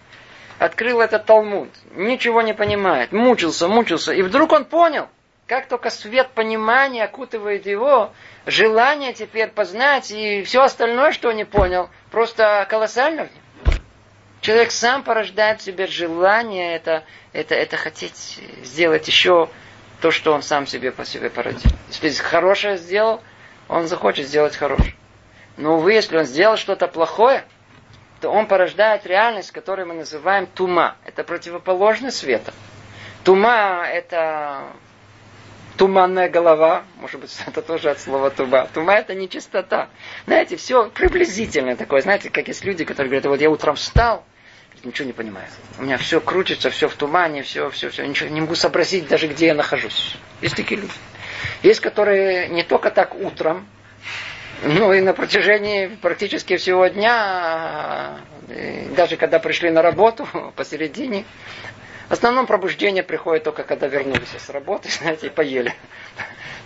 открыл этот Талмуд, ничего не понимает, мучился, мучился, и вдруг он понял, как только свет понимания окутывает его, желание теперь познать и все остальное, что не понял, просто колоссально. Человек сам порождает в себе желание это, это, это хотеть сделать еще то, что он сам себе по себе породил. Если хорошее сделал, он захочет сделать хорошее. Но, увы, если он сделал что-то плохое, то он порождает реальность, которую мы называем тума. Это противоположность света. Тума – это туманная голова, может быть, это тоже от слова тума. Тума это не чистота. Знаете, все приблизительно такое. Знаете, как есть люди, которые говорят, вот я утром встал, Ничего не понимаю. У меня все крутится, все в тумане, все, все, все. Ничего не могу сообразить даже, где я нахожусь. Есть такие люди. Есть, которые не только так утром, ну и на протяжении практически всего дня, даже когда пришли на работу, посередине, в основном пробуждение приходит только когда вернулись с работы, знаете, и поели.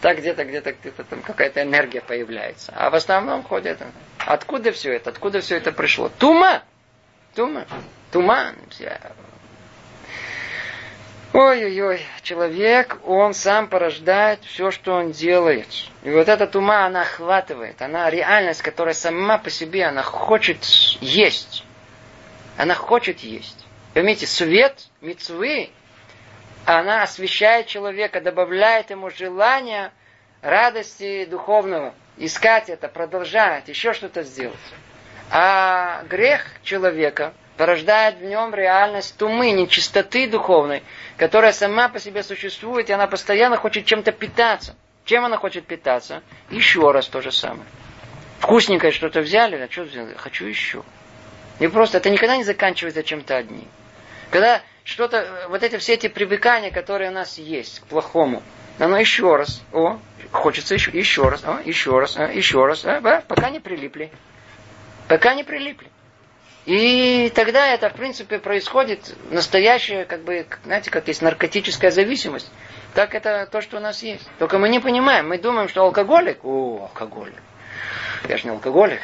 Так где-то, где-то, где-то там какая-то энергия появляется. А в основном ходят. Откуда все это? Откуда все это пришло? Тума! Тума! Туман! Ой-ой-ой, человек, он сам порождает все, что он делает. И вот эта тума, она охватывает. Она реальность, которая сама по себе, она хочет есть. Она хочет есть. Поймите, свет мецвы, она освещает человека, добавляет ему желание радости духовного. Искать это, продолжать, еще что-то сделать. А грех человека – порождает в нем реальность тумы, нечистоты духовной, которая сама по себе существует, и она постоянно хочет чем-то питаться. Чем она хочет питаться? Еще раз то же самое. Вкусненькое что-то взяли, а что взяли? Хочу еще. И просто это никогда не заканчивается чем-то одним. Когда что-то, вот эти все эти привыкания, которые у нас есть к плохому, оно еще раз, о, хочется еще, еще раз, о, еще раз, а, еще раз, а, пока не прилипли. Пока не прилипли. И тогда это, в принципе, происходит настоящая, как бы, знаете, как есть наркотическая зависимость. Так это то, что у нас есть. Только мы не понимаем. Мы думаем, что алкоголик, о, алкоголик. Я же не алкоголик.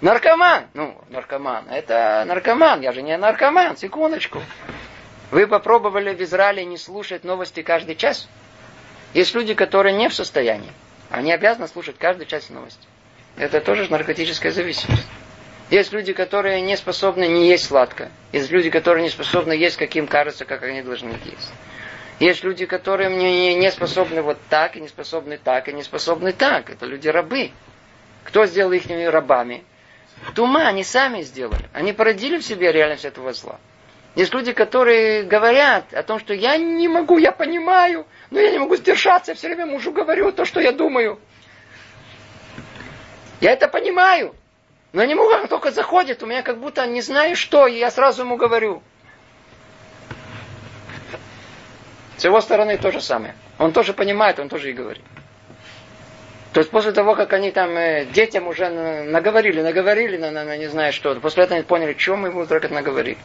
Наркоман. Ну, наркоман. Это наркоман. Я же не наркоман. Секундочку. Вы попробовали в Израиле не слушать новости каждый час? Есть люди, которые не в состоянии. Они обязаны слушать каждый час новости. Это тоже наркотическая зависимость. Есть люди, которые не способны не есть сладко. Есть люди, которые не способны есть, каким кажется, как они должны есть. Есть люди, которые не, не способны вот так, и не способны так, и не способны так. Это люди-рабы. Кто сделал их рабами? Тума они сами сделали. Они породили в себе реальность этого зла. Есть люди, которые говорят о том, что я не могу, я понимаю, но я не могу сдержаться, я все время мужу говорю то, что я думаю. Я это понимаю. Но не могу, он только заходит, у меня как будто не знаю что, и я сразу ему говорю. С его стороны то же самое. Он тоже понимает, он тоже и говорит. То есть после того, как они там э, детям уже наговорили, наговорили на, на, на не знаю что, после этого они поняли, что мы ему только наговорили.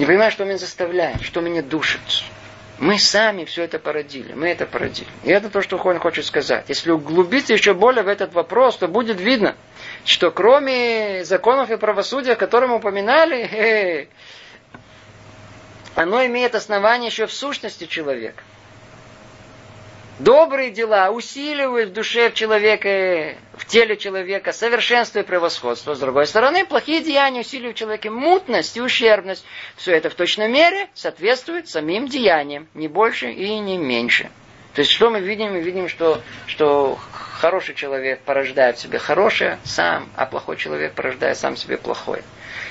Не понимаю, что меня заставляет, что меня душит. Мы сами все это породили. Мы это породили. И это то, что он хочет сказать. Если углубиться еще более в этот вопрос, то будет видно, что кроме законов и правосудия, которые мы упоминали, оно имеет основание еще в сущности человека. Добрые дела усиливают в душе человека, в теле человека совершенство и превосходство. С другой стороны, плохие деяния усиливают в человеке мутность и ущербность. Все это в точной мере соответствует самим деяниям, не больше и не меньше. То есть, что мы видим? Мы видим, что, что хороший человек порождает в себе хорошее сам, а плохой человек порождает сам себе плохое.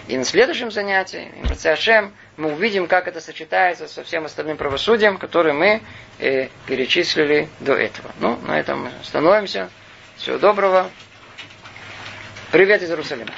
И на следующем занятии, Ашем, мы увидим, как это сочетается со всем остальным правосудием, которое мы э, перечислили до этого. Ну, на этом мы становимся. Всего доброго. Привет из Иерусалима.